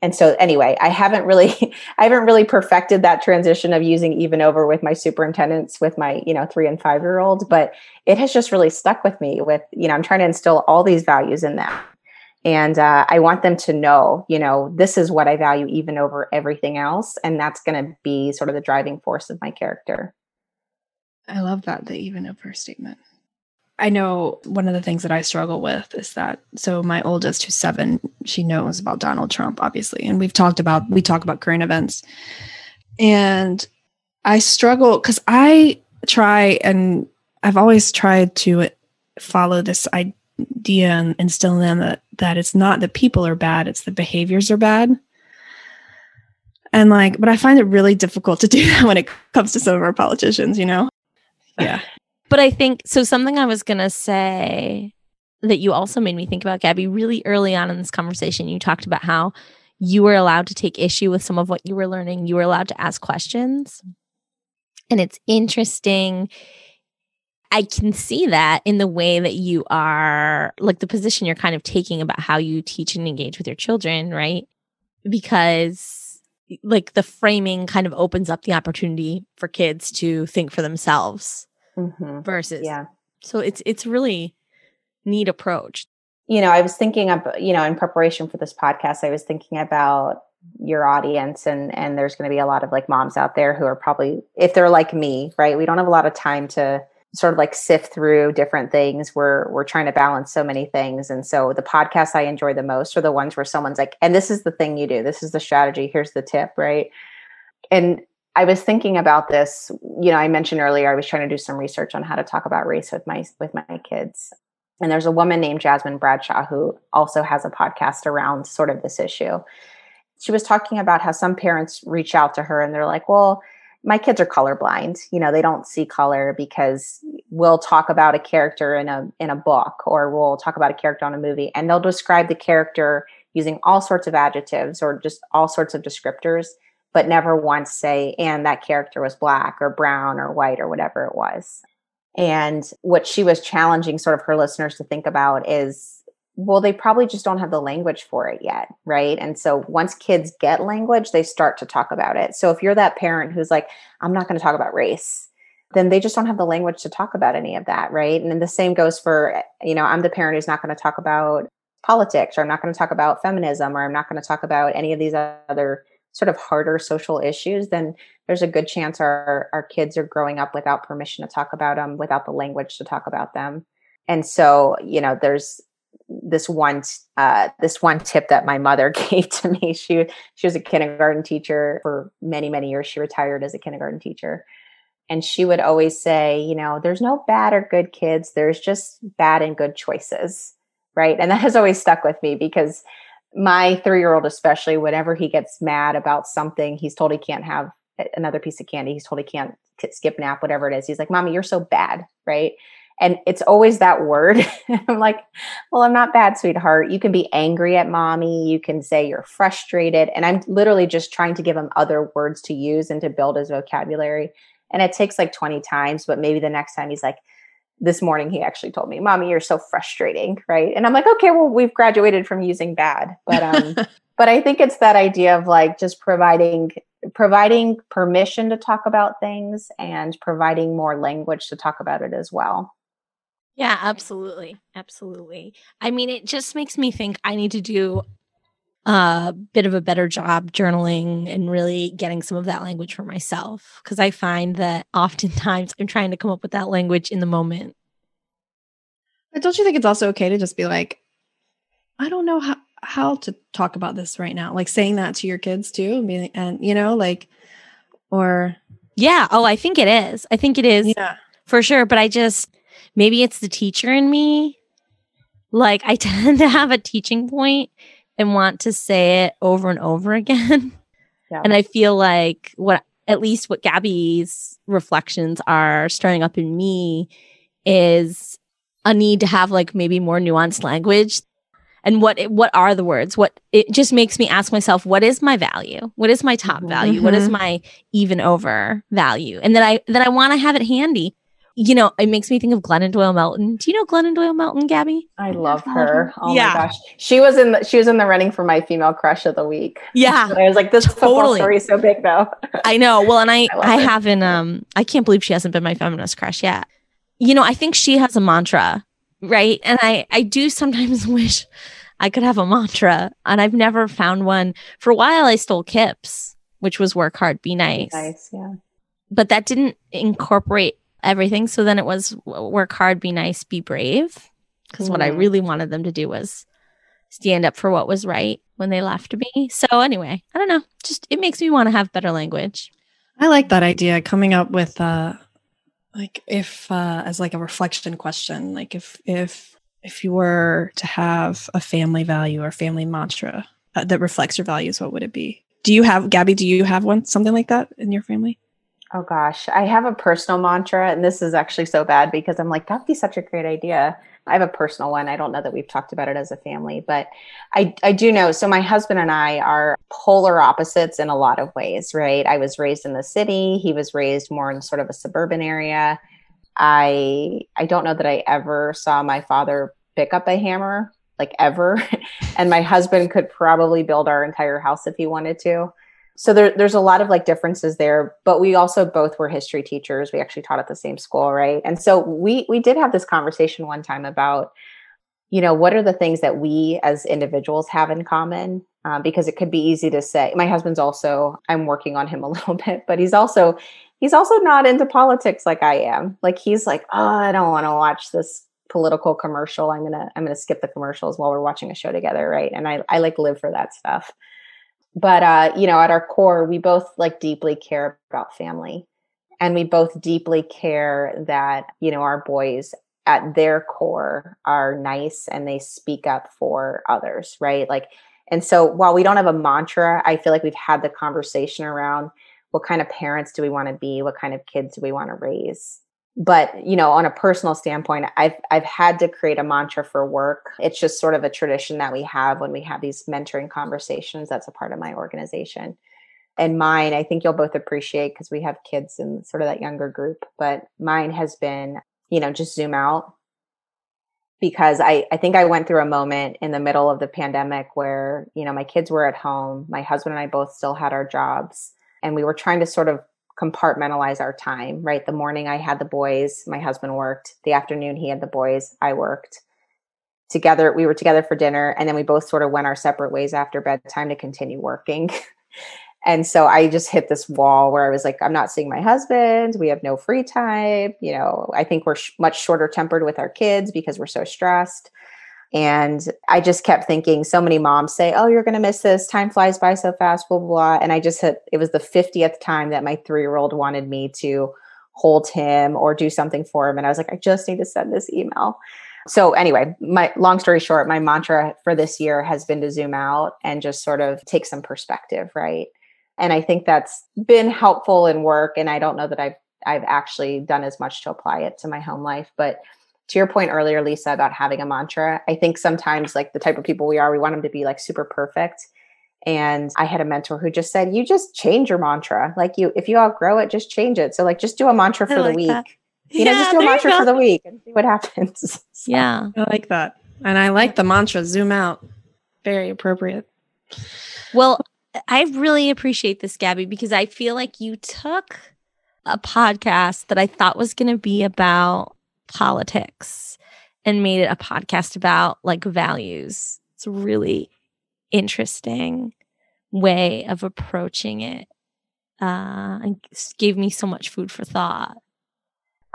And so anyway, I haven't really I haven't really perfected that transition of using even over with my superintendents with my, you know, 3 and 5 year olds, but it has just really stuck with me with, you know, I'm trying to instill all these values in them and uh, i want them to know you know this is what i value even over everything else and that's going to be sort of the driving force of my character I love that, the even over statement. I know one of the things that I struggle with is that so my oldest who's seven, she knows about Donald Trump, obviously. And we've talked about we talk about current events. And I struggle because I try and I've always tried to follow this idea and instill in them that, that it's not the people are bad, it's the behaviors are bad. And like, but I find it really difficult to do that when it comes to some of our politicians, you know? Yeah. But I think so. Something I was going to say that you also made me think about, Gabby, really early on in this conversation, you talked about how you were allowed to take issue with some of what you were learning. You were allowed to ask questions. And it's interesting. I can see that in the way that you are, like the position you're kind of taking about how you teach and engage with your children, right? Because like the framing kind of opens up the opportunity for kids to think for themselves mm-hmm. versus yeah so it's it's really neat approach you know i was thinking of you know in preparation for this podcast i was thinking about your audience and and there's going to be a lot of like moms out there who are probably if they're like me right we don't have a lot of time to sort of like sift through different things we're we're trying to balance so many things and so the podcasts i enjoy the most are the ones where someone's like and this is the thing you do this is the strategy here's the tip right and I was thinking about this. You know, I mentioned earlier I was trying to do some research on how to talk about race with my with my kids. And there's a woman named Jasmine Bradshaw who also has a podcast around sort of this issue. She was talking about how some parents reach out to her and they're like, "Well, my kids are colorblind. You know, they don't see color because we'll talk about a character in a in a book or we'll talk about a character on a movie and they'll describe the character using all sorts of adjectives or just all sorts of descriptors but never once say, and that character was black or brown or white or whatever it was. And what she was challenging sort of her listeners to think about is well, they probably just don't have the language for it yet, right? And so once kids get language, they start to talk about it. So if you're that parent who's like, I'm not going to talk about race, then they just don't have the language to talk about any of that, right? And then the same goes for, you know, I'm the parent who's not going to talk about politics or I'm not going to talk about feminism or I'm not going to talk about any of these other sort of harder social issues, then there's a good chance our, our kids are growing up without permission to talk about them, without the language to talk about them. And so, you know, there's this one uh, this one tip that my mother gave to me. She she was a kindergarten teacher for many many years. She retired as a kindergarten teacher, and she would always say, you know, there's no bad or good kids. There's just bad and good choices, right? And that has always stuck with me because my three year old, especially, whenever he gets mad about something, he's told he can't have another piece of candy. He's told he can't skip nap, whatever it is. He's like, "Mommy, you're so bad," right? And it's always that word. I'm like, well, I'm not bad, sweetheart. You can be angry at mommy. You can say you're frustrated. And I'm literally just trying to give him other words to use and to build his vocabulary. And it takes like 20 times, but maybe the next time he's like, this morning he actually told me, Mommy, you're so frustrating. Right. And I'm like, okay, well, we've graduated from using bad. But um, but I think it's that idea of like just providing providing permission to talk about things and providing more language to talk about it as well. Yeah, absolutely. Absolutely. I mean, it just makes me think I need to do a bit of a better job journaling and really getting some of that language for myself because I find that oftentimes I'm trying to come up with that language in the moment. But don't you think it's also okay to just be like, I don't know how how to talk about this right now? Like saying that to your kids too, and you know, like, or yeah. Oh, I think it is. I think it is. Yeah. For sure. But I just maybe it's the teacher in me. Like I tend to have a teaching point and want to say it over and over again. Yeah. And I feel like what at least what Gabby's reflections are stirring up in me is a need to have like maybe more nuanced language and what what are the words what it just makes me ask myself what is my value what is my top mm-hmm. value mm-hmm. what is mm-hmm. my even over value and that i that i want to have it handy you know, it makes me think of Glennon Doyle Melton. Do you know Glennon Doyle Melton, Gabby? I love her. Oh yeah. my gosh. She was in the she was in the running for my female crush of the week. Yeah. I was like, this totally. football story is so big though. I know. Well, and I I, I haven't um I can't believe she hasn't been my feminist crush yet. You know, I think she has a mantra, right? And I I do sometimes wish I could have a mantra, and I've never found one. For a while I stole KIPP's, which was work hard, be nice. Nice, yeah. But that didn't incorporate everything. So then it was work hard, be nice, be brave. Because mm. what I mm. really wanted them to do was stand up for what was right when they left me. So anyway, I don't know. Just it makes me want to have better language. I like that idea coming up with uh like if uh as like a reflection question, like if if if you were to have a family value or family mantra uh, that reflects your values, what would it be? Do you have Gabby, do you have one something like that in your family? Oh gosh, I have a personal mantra, and this is actually so bad because I'm like, that'd be such a great idea. I have a personal one. I don't know that we've talked about it as a family, but I, I do know. So my husband and I are polar opposites in a lot of ways, right? I was raised in the city. He was raised more in sort of a suburban area. I I don't know that I ever saw my father pick up a hammer, like ever. and my husband could probably build our entire house if he wanted to so there, there's a lot of like differences there but we also both were history teachers. We actually taught at the same school right? And so we we did have this conversation one time about you know what are the things that we as individuals have in common? Um, because it could be easy to say my husband's also i'm working on him a little bit but he's also he's also not into politics like i am. Like he's like oh i don't want to watch this political commercial. I'm gonna i'm gonna skip the commercials while we're watching a show together right? And i i like live for that stuff but uh, you know, at our core, we both like deeply care about family. And we both deeply care that, you know, our boys at their core are nice and they speak up for others, right? Like, and so while we don't have a mantra, I feel like we've had the conversation around what kind of parents do we want to be? What kind of kids do we want to raise? But you know on a personal standpoint i've i've had to create a mantra for work. It's just sort of a tradition that we have when we have these mentoring conversations. That's a part of my organization. And mine i think you'll both appreciate because we have kids in sort of that younger group but mine has been you know just zoom out. Because I, I think I went through a moment in the middle of the pandemic where, you know, my kids were at home. My husband and I both still had our jobs and we were trying to sort of compartmentalize our time, right? The morning I had the boys, my husband worked. The afternoon he had the boys, I worked. Together, we were together for dinner and then we both sort of went our separate ways after bedtime to continue working. And so I just hit this wall where I was like, I'm not seeing my husband. We have no free time. You know, I think we're sh- much shorter tempered with our kids because we're so stressed. And I just kept thinking, so many moms say, Oh, you're going to miss this. Time flies by so fast, blah, blah, blah. And I just it was the 50th time that my three year old wanted me to hold him or do something for him. And I was like, I just need to send this email. So anyway, my long story short, my mantra for this year has been to zoom out and just sort of take some perspective, right? and i think that's been helpful in work and i don't know that i've i've actually done as much to apply it to my home life but to your point earlier lisa about having a mantra i think sometimes like the type of people we are we want them to be like super perfect. And i had a mentor who just said you just change your mantra. Like you if you outgrow it just change it. So like just do a mantra for like the week. That. you yeah, know just do a mantra for the week and see what happens. So. yeah. I like that. And i like the mantra zoom out. Very appropriate. Well I really appreciate this, Gabby, because I feel like you took a podcast that I thought was going to be about politics and made it a podcast about like values. It's a really interesting way of approaching it. Uh, and gave me so much food for thought.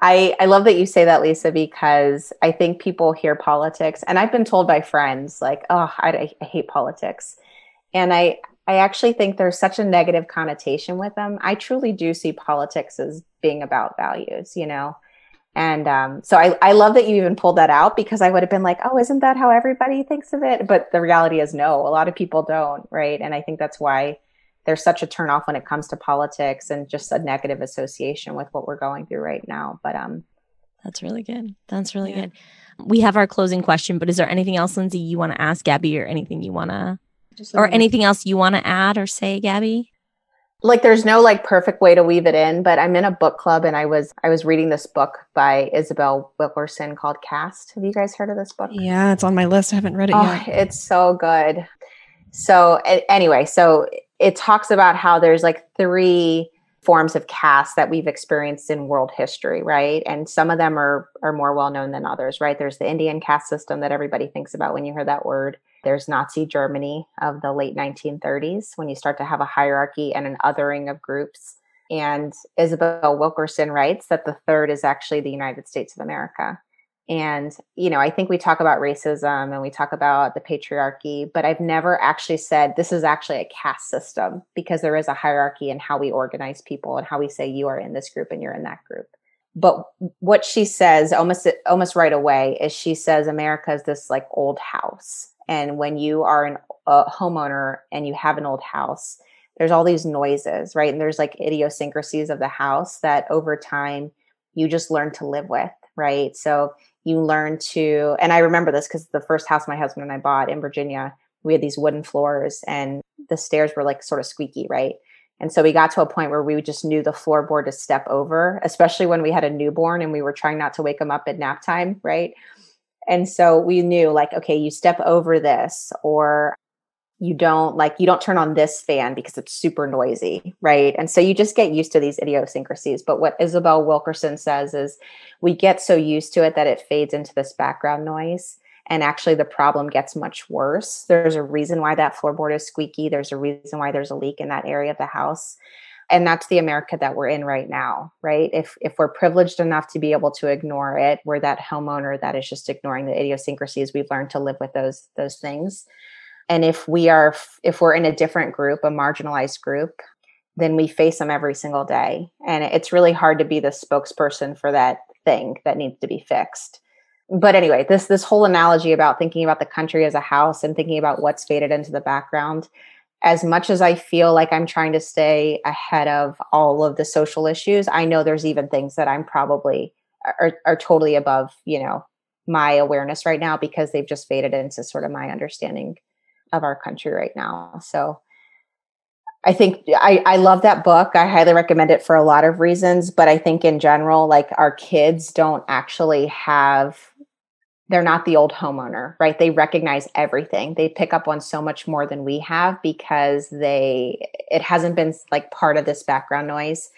I, I love that you say that, Lisa, because I think people hear politics, and I've been told by friends, like, oh, I, I hate politics. And I, I actually think there's such a negative connotation with them. I truly do see politics as being about values, you know? And um, so I, I love that you even pulled that out because I would have been like, oh, isn't that how everybody thinks of it? But the reality is, no, a lot of people don't, right? And I think that's why there's such a turnoff when it comes to politics and just a negative association with what we're going through right now. But um, that's really good. That's really yeah. good. We have our closing question, but is there anything else, Lindsay, you want to ask Gabby or anything you want to or anything else you want to add or say, Gabby? Like there's no like perfect way to weave it in, but I'm in a book club and I was I was reading this book by Isabel Wilkerson called Caste Have you guys heard of this book? Yeah, it's on my list. I haven't read it oh, yet. It's so good. So anyway, so it talks about how there's like three forms of caste that we've experienced in world history, right? And some of them are are more well known than others, right? There's the Indian caste system that everybody thinks about when you hear that word. There's Nazi Germany of the late 1930s when you start to have a hierarchy and an othering of groups. And Isabel Wilkerson writes that the third is actually the United States of America. And, you know, I think we talk about racism and we talk about the patriarchy, but I've never actually said this is actually a caste system because there is a hierarchy in how we organize people and how we say you are in this group and you're in that group. But what she says almost almost right away is she says America is this like old house and when you are an, a homeowner and you have an old house, there's all these noises, right? And there's like idiosyncrasies of the house that over time you just learn to live with, right? So you learn to, and I remember this because the first house my husband and I bought in Virginia, we had these wooden floors and the stairs were like sort of squeaky, right? And so we got to a point where we just knew the floorboard to step over, especially when we had a newborn and we were trying not to wake him up at nap time, right? And so we knew like, okay, you step over this or you don't like you don't turn on this fan because it's super noisy right? And so you just get used to these idiosyncrasies. But what isabel wilkerson says is we get so used to it that it fades into this background noise and actually the problem gets much worse. There's a reason why that floorboard is squeaky. There's a reason why there's a leak in that area of the house. And that's the america that we're in right now right? If if we're privileged enough to be able to ignore it we're that homeowner that is just ignoring the idiosyncrasies we've learned to live with those those things. And if we are if we're in a different group a marginalized group then we face them every single day. And it's really hard to be the spokesperson for that thing that needs to be fixed but anyway this this whole analogy about thinking about the country as a house and thinking about what's faded into the background as much as I feel like I'm trying to stay ahead of all of the social issues, I know there's even things that I'm probably are, are totally above, you know, my awareness right now because they've just faded into sort of my understanding of our country right now. So I think I, I love that book. I highly recommend it for a lot of reasons, but I think in general, like our kids don't actually have they're not the old homeowner, right? They recognize everything. They pick up on so much more than we have because they it hasn't been like part of this background noise.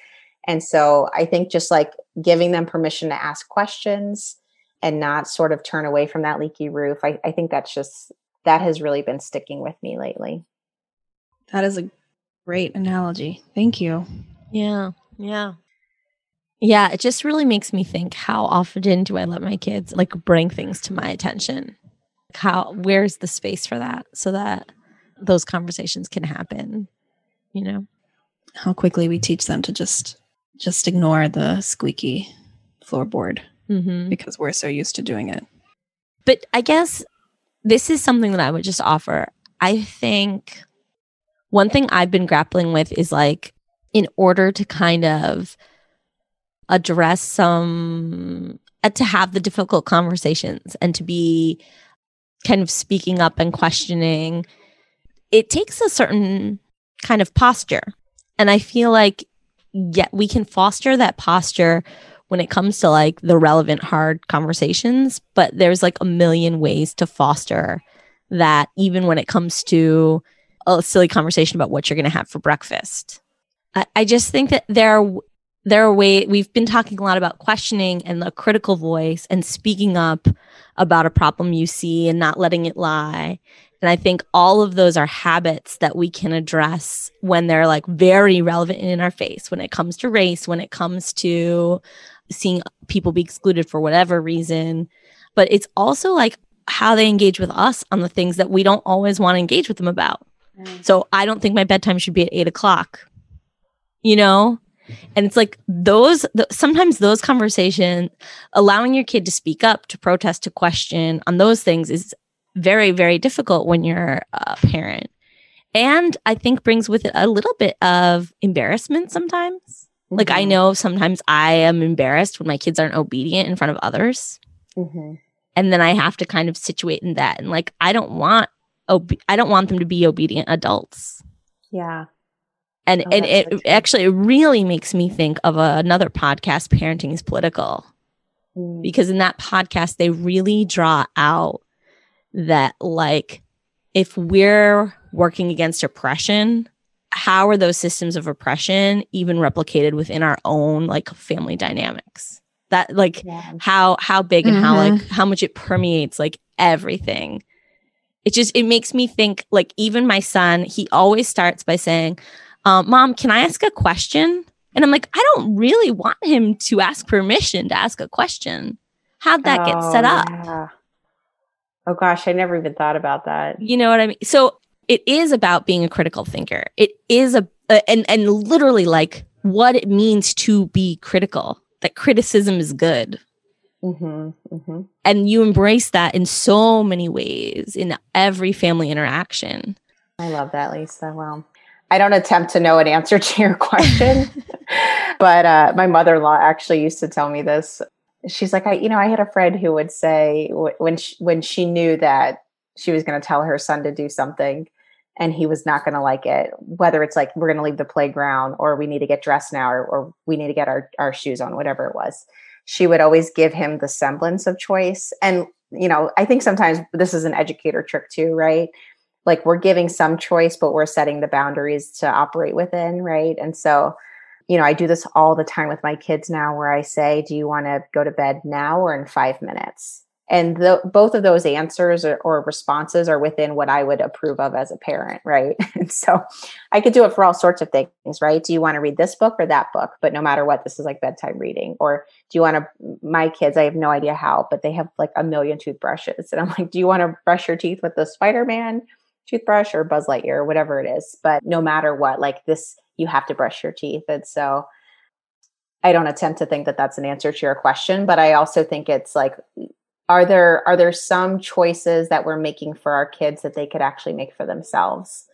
And so I think just like giving them permission to ask questions and not sort of turn away from that leaky roof. I, I think that's just that has really been sticking with me lately. That is a great analogy. Thank you. Yeah. Yeah. Yeah, it just really makes me think how often do I let my kids like bring things to my attention? How where's the space for that so that those conversations can happen, you know? How quickly we teach them to just just ignore the squeaky floorboard mm-hmm. because we're so used to doing it. But I guess this is something that I would just offer. I think one thing I've been grappling with is like in order to kind of address some uh, to have the difficult conversations and to be kind of speaking up and questioning. It takes a certain kind of posture. And i feel like yeah we can foster that posture when it comes to like the relevant hard conversations but there's like a million ways to foster that even when it comes to a silly conversation about what you're going to have for breakfast. I, I just think that there are there are ways we've been talking a lot about questioning and the critical voice and speaking up about a problem you see and not letting it lie. And I think all of those are habits that we can address when they're like very relevant in our face, when it comes to race, when it comes to seeing people be excluded for whatever reason. But it's also like how they engage with us on the things that we don't always want to engage with them about. Mm. So I don't think my bedtime should be at eight o'clock. You know, and it's like those, the, sometimes those conversations, allowing your kid to speak up, to protest, to question on those things is very, very difficult when you're a parent. And I think brings with it a little bit of embarrassment sometimes. Mm-hmm. Like I mm-hmm. know sometimes I am embarrassed when my kids aren't obedient in front of others. Mm-hmm. And then I have to kind of situate in that. And like, I don't want, obe- I don't want them to be obedient adults. Yeah and oh, and it so actually it really makes me think of a, another podcast parenting is political mm. because in that podcast they really draw out that like if we're working against oppression how are those systems of oppression even replicated within our own like family dynamics that like yeah. how how big and mm-hmm. how like how much it permeates like everything it just it makes me think like even my son he always starts by saying um, Mom, can I ask a question? And I'm like, I don't really want him to ask permission to ask a question. How'd that oh, get set up? Yeah. Oh gosh, I never even thought about that. You know what I mean? So it is about being a critical thinker. It is a, a and and literally like what it means to be critical. That criticism is good. Mm-hmm, mm-hmm. And you embrace that in so many ways in every family interaction. I love that, Lisa. Well, I don't attempt to know an answer to your question, but uh, my mother in law actually used to tell me this. She's like, I, you know, I had a friend who would say when she, when she knew that she was going to tell her son to do something and he was not going to like it, whether it's like we're going to leave the playground or we need to get dressed now or, or we need to get our, our shoes on, whatever it was, she would always give him the semblance of choice. And, you know, I think sometimes this is an educator trick too, right? Like we're giving some choice, but we're setting the boundaries to operate within, right? And so, you know, I do this all the time with my kids now where I say, Do you want to go to bed now or in five minutes? And the, both of those answers or, or, responses are within what I would approve of as a parent, right? And so I could do it for all sorts of things, right? Do you want to read this book or that book? But no matter what, this is like bedtime reading. Or do you want to, my kids, I have no idea how, but they have like a million toothbrushes. And I'm like, do you want to brush your teeth with the Spider Man? Toothbrush or Buzz Lightyear or whatever it is. But no matter what, like this, you have to brush your teeth. And so I don't attempt to think that that's an answer to your question, but I also think it's like, are there are there some choices that we're making for our kids that they could actually make for themselves?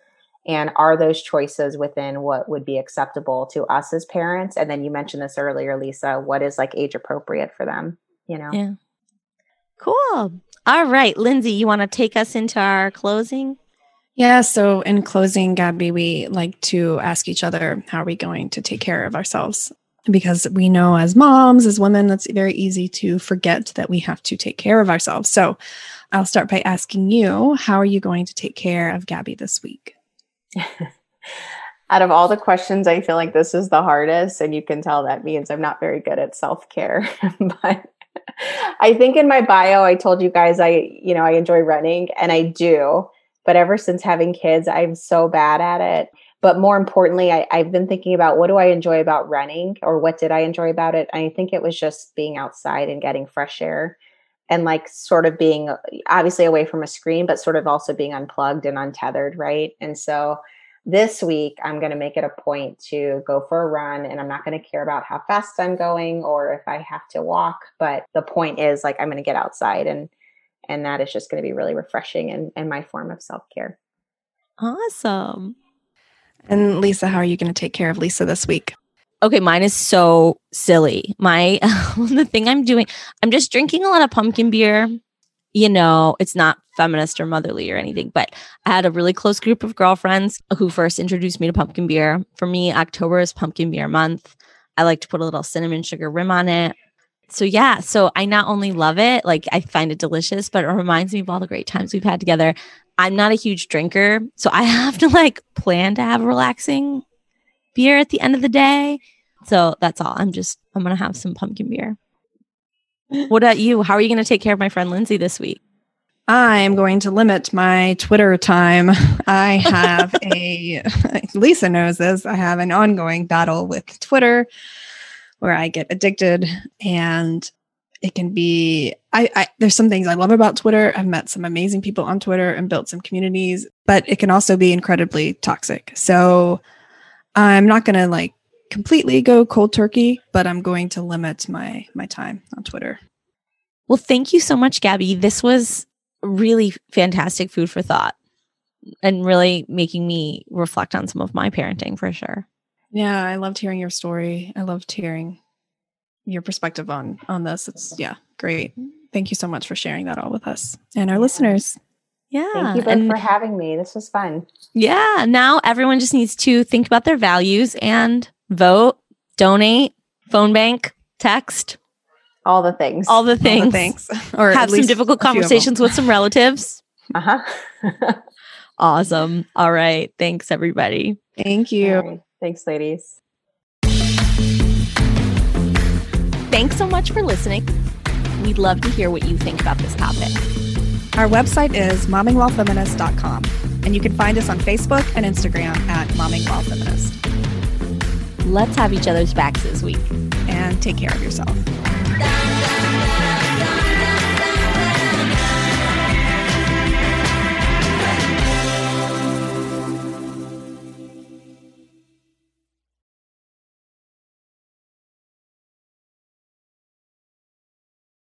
And are those choices within what would be acceptable to us as parents? And then you mentioned this earlier, Lisa, what is like age appropriate for them? You know? Yeah. Cool. All right, Lindsay, you want to take us into our closing? Yeah. So, in closing, Gabby, we like to ask each other how are we going to take care of ourselves because we know as moms, as women, it's very easy to forget that we have to take care of ourselves. So I'll start by asking you, how are you going to take care of Gabby this week? Out of all the questions, I feel like this is the hardest. And you can tell that means I'm not very good at self care. but I think in my bio, I told you guys I, you know, I enjoy running and I do. But ever since having kids, I'm so bad at it. But more importantly, I, have been thinking about what do I enjoy about running or what did I enjoy about it? I think it was just being outside and getting fresh air and like sort of being obviously away from a screen, but sort of also being unplugged and untethered, right? And so this week, I'm going to make it a point to go for a run and I'm not going to care about how fast I'm going or if I have to walk. But the point is, like, I'm going to get outside and and that is just going to be really refreshing and, and my form of self-care. Awesome. And lisa how are you going to take care of lisa this week? Okay mine is so silly. My the thing i'm doing i'm just drinking a lot of pumpkin beer. You know it's not feminist or motherly or anything but i had a really close group of girlfriends who first introduced me to pumpkin beer. For me october is pumpkin beer month. I like to put a little cinnamon sugar rim on it so yeah, so I not only love it, like I find it delicious, but it reminds me of all the great times we've had together. I'm not a huge drinker, so I have to like plan to have a relaxing beer at the end of the day. So that's all. I'm just I'm gonna have some pumpkin beer. What about you? How are you gonna take care of my friend Lindsay this week? I am going to limit my Twitter time. I have a Lisa knows this. I have an ongoing battle with Twitter where I get addicted and it can be I, I, there's some things I love about Twitter. I've met some amazing people on Twitter and built some communities, but it can also be incredibly toxic. So I'm not going to like completely go cold turkey, but I'm going to limit my my time on Twitter. Well, thank you so much, Gabby. This was really fantastic food for thought and really making me reflect on some of my parenting for sure. Yeah, I loved hearing your story. I loved hearing your perspective on on this. It's yeah, great. Thank you so much for sharing that all with us and our yeah. listeners. Yeah. Thank you both and, for having me. This was fun. Yeah. Now everyone just needs to think about their values and vote, donate, phone bank, text. All the things. All the things. All the things. or have some difficult conversations with some relatives. Uh-huh. awesome. All right. Thanks everybody. Thank you. Thanks, ladies. Thanks so much for listening. We'd love to hear what you think about this topic. Our website is mommingwhilefeminist.com, and you can find us on Facebook and Instagram at mommingwhilefeminist. Let's have each other's backs this week. And take care of yourself.